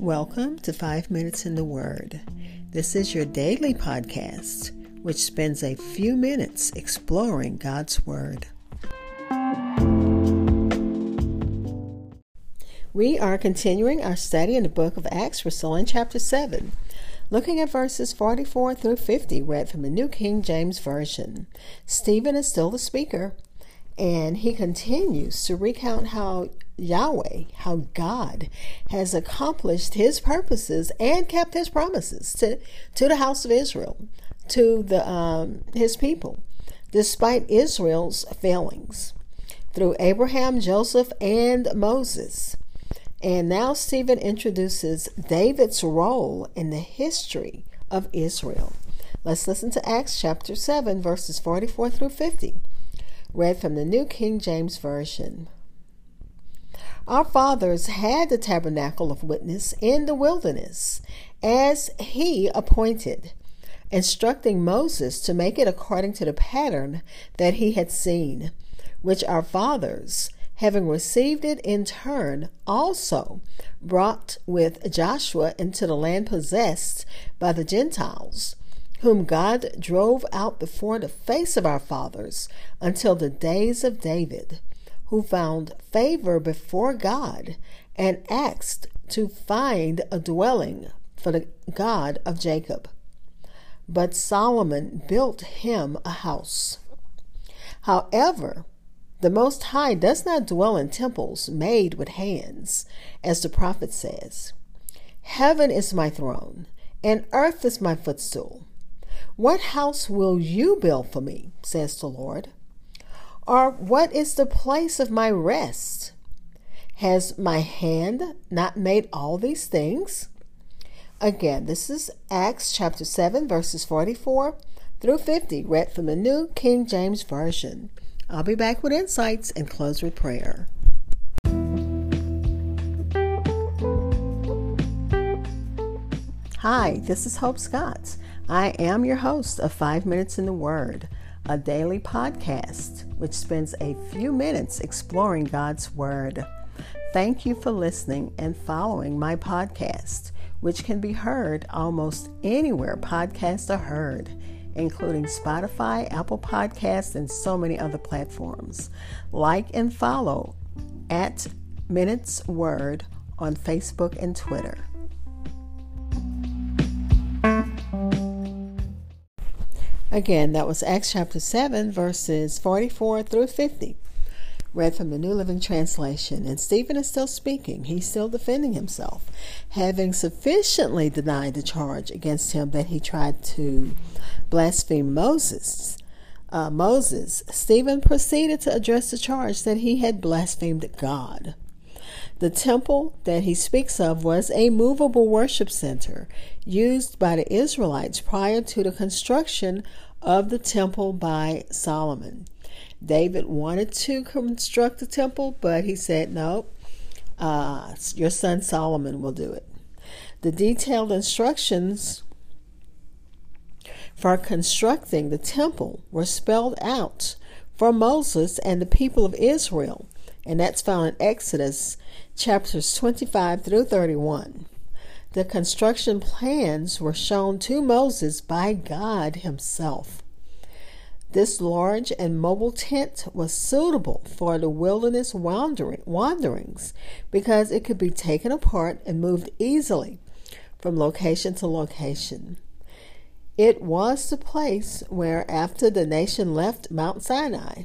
Welcome to Five Minutes in the Word. This is your daily podcast, which spends a few minutes exploring God's Word. We are continuing our study in the book of Acts. We're still in chapter 7, looking at verses 44 through 50, read from the New King James Version. Stephen is still the speaker, and he continues to recount how Yahweh, how God has accomplished his purposes and kept his promises to, to the house of Israel, to the um, his people, despite Israel's failings through Abraham, Joseph, and Moses. And now Stephen introduces David's role in the history of Israel. Let's listen to Acts chapter 7, verses 44 through 50, read from the New King James Version. Our fathers had the tabernacle of witness in the wilderness, as he appointed, instructing Moses to make it according to the pattern that he had seen, which our fathers, having received it in turn, also brought with Joshua into the land possessed by the Gentiles, whom God drove out before the face of our fathers until the days of David who found favor before God and asked to find a dwelling for the God of Jacob. But Solomon built him a house. However, the Most High does not dwell in temples made with hands, as the prophet says. Heaven is my throne, and earth is my footstool. What house will you build for me, says the Lord? Or what is the place of my rest? Has my hand not made all these things? Again, this is Acts chapter 7, verses 44 through 50, read from the New King James Version. I'll be back with insights and close with prayer. Hi, this is Hope Scott. I am your host of Five Minutes in the Word a daily podcast which spends a few minutes exploring God's Word. Thank you for listening and following my podcast, which can be heard almost anywhere podcasts are heard, including Spotify, Apple Podcasts, and so many other platforms. Like and follow at Minutes Word on Facebook and Twitter. Again, that was Acts chapter 7, verses 44 through 50, read from the New Living Translation. And Stephen is still speaking. He's still defending himself, having sufficiently denied the charge against him that he tried to blaspheme Moses. Uh, Moses, Stephen proceeded to address the charge that he had blasphemed God. The temple that he speaks of was a movable worship center used by the Israelites prior to the construction of the temple by Solomon. David wanted to construct the temple, but he said, no, uh, your son Solomon will do it. The detailed instructions for constructing the temple were spelled out for Moses and the people of Israel, and that's found in Exodus chapters 25 through 31. The construction plans were shown to Moses by God Himself. This large and mobile tent was suitable for the wilderness wandering, wanderings because it could be taken apart and moved easily from location to location. It was the place where, after the nation left Mount Sinai,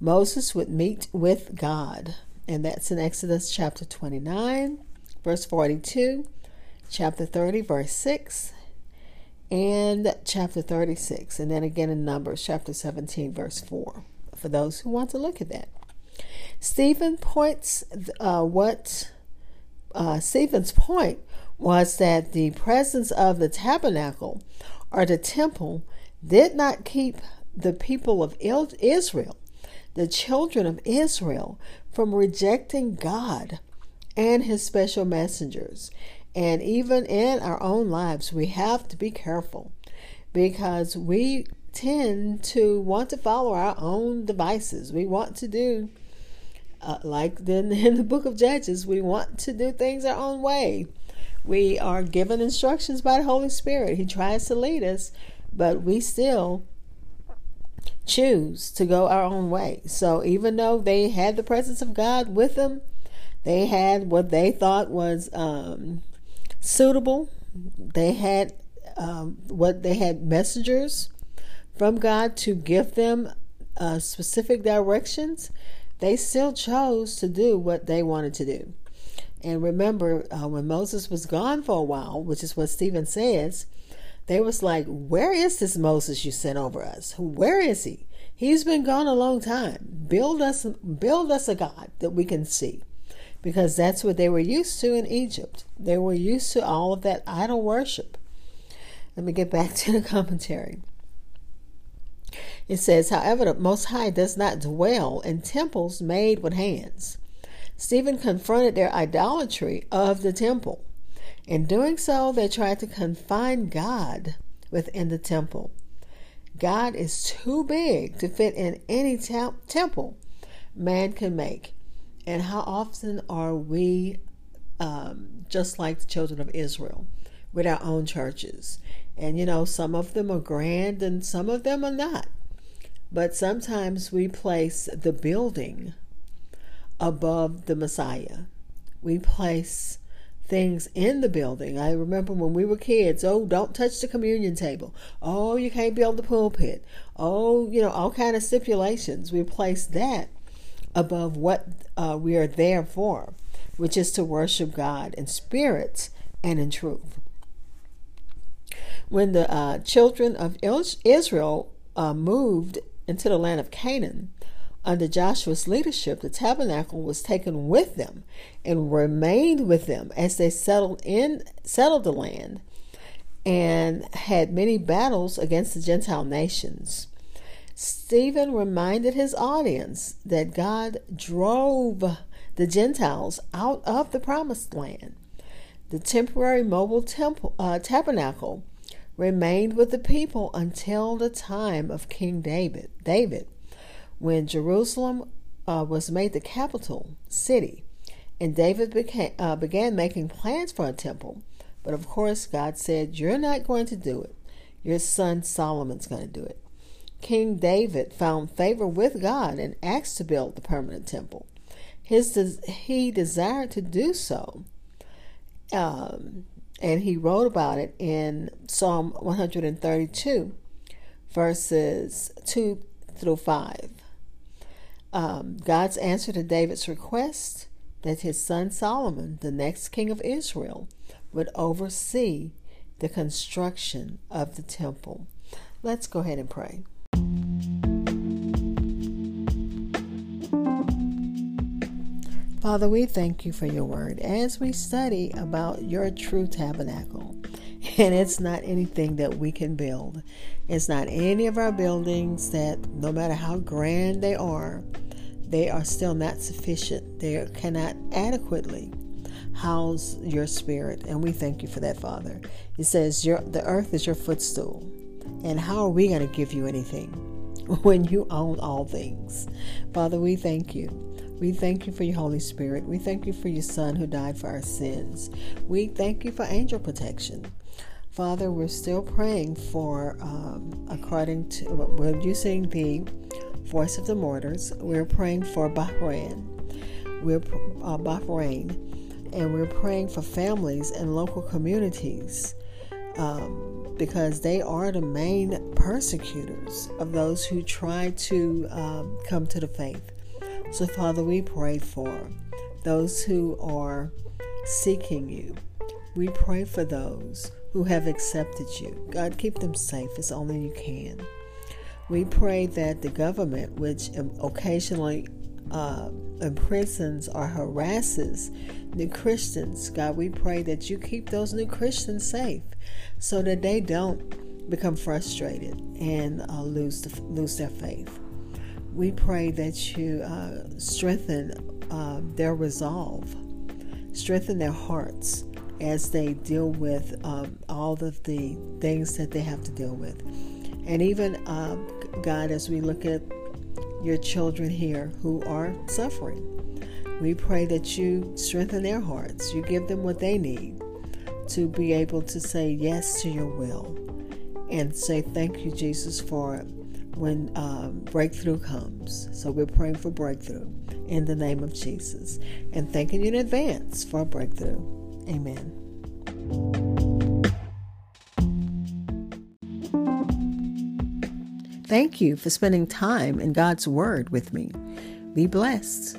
Moses would meet with God. And that's in Exodus chapter 29, verse 42 chapter 30, verse 6, and chapter 36, and then again in Numbers chapter 17, verse 4, for those who want to look at that. Stephen points uh, what uh, Stephen's point was that the presence of the tabernacle or the temple did not keep the people of Israel, the children of Israel, from rejecting God and his special messengers. And even in our own lives, we have to be careful because we tend to want to follow our own devices. We want to do, uh, like then in the book of Judges, we want to do things our own way. We are given instructions by the Holy Spirit. He tries to lead us, but we still choose to go our own way. So even though they had the presence of God with them, they had what they thought was um, suitable. They had um, what they had messengers from God to give them uh, specific directions. They still chose to do what they wanted to do. And remember, uh, when Moses was gone for a while, which is what Stephen says, they was like, "Where is this Moses you sent over us? Where is he? He's been gone a long time. Build us, build us a God that we can see." Because that's what they were used to in Egypt. They were used to all of that idol worship. Let me get back to the commentary. It says, however, the Most High does not dwell in temples made with hands. Stephen confronted their idolatry of the temple. In doing so, they tried to confine God within the temple. God is too big to fit in any te- temple man can make. And how often are we um, just like the children of Israel with our own churches? And you know, some of them are grand and some of them are not. But sometimes we place the building above the Messiah. We place things in the building. I remember when we were kids, oh, don't touch the communion table. Oh, you can't build the pulpit. Oh, you know, all kind of stipulations. We place that above what uh, we are there for, which is to worship God in spirit and in truth. When the uh, children of Israel uh, moved into the land of Canaan, under Joshua's leadership, the tabernacle was taken with them and remained with them as they settled in settled the land and had many battles against the Gentile nations. Stephen reminded his audience that God drove the Gentiles out of the promised land. The temporary mobile temple, uh, tabernacle remained with the people until the time of King David. David when Jerusalem uh, was made the capital city, and David became, uh, began making plans for a temple. But of course, God said, You're not going to do it. Your son Solomon's going to do it. King David found favor with God and asked to build the permanent temple. His des- he desired to do so, um, and he wrote about it in Psalm 132, verses 2 through 5 um, God's answer to David's request that his son Solomon, the next king of Israel, would oversee the construction of the temple. Let's go ahead and pray. Father, we thank you for your word as we study about your true tabernacle. And it's not anything that we can build. It's not any of our buildings that, no matter how grand they are, they are still not sufficient. They cannot adequately house your spirit. And we thank you for that, Father. It says, your, The earth is your footstool. And how are we going to give you anything when you own all things? Father, we thank you. We thank you for your Holy Spirit. We thank you for your Son who died for our sins. We thank you for angel protection. Father, we're still praying for, um, according to, we're using the voice of the martyrs. We're praying for Bahrain. We're uh, Bahrain, and we're praying for families and local communities um, because they are the main persecutors of those who try to um, come to the faith. So, Father, we pray for those who are seeking you. We pray for those who have accepted you. God, keep them safe as only you can. We pray that the government, which occasionally uh, imprisons or harasses new Christians, God, we pray that you keep those new Christians safe so that they don't become frustrated and uh, lose, the, lose their faith. We pray that you uh, strengthen uh, their resolve, strengthen their hearts as they deal with um, all of the things that they have to deal with. And even, uh, God, as we look at your children here who are suffering, we pray that you strengthen their hearts. You give them what they need. to be able to say yes to your will and say thank you, Jesus, for when um, breakthrough comes. So we're praying for breakthrough in the name of Jesus and thanking you in advance for a breakthrough. Amen. Thank you for spending time in God's Word with me. Be blessed.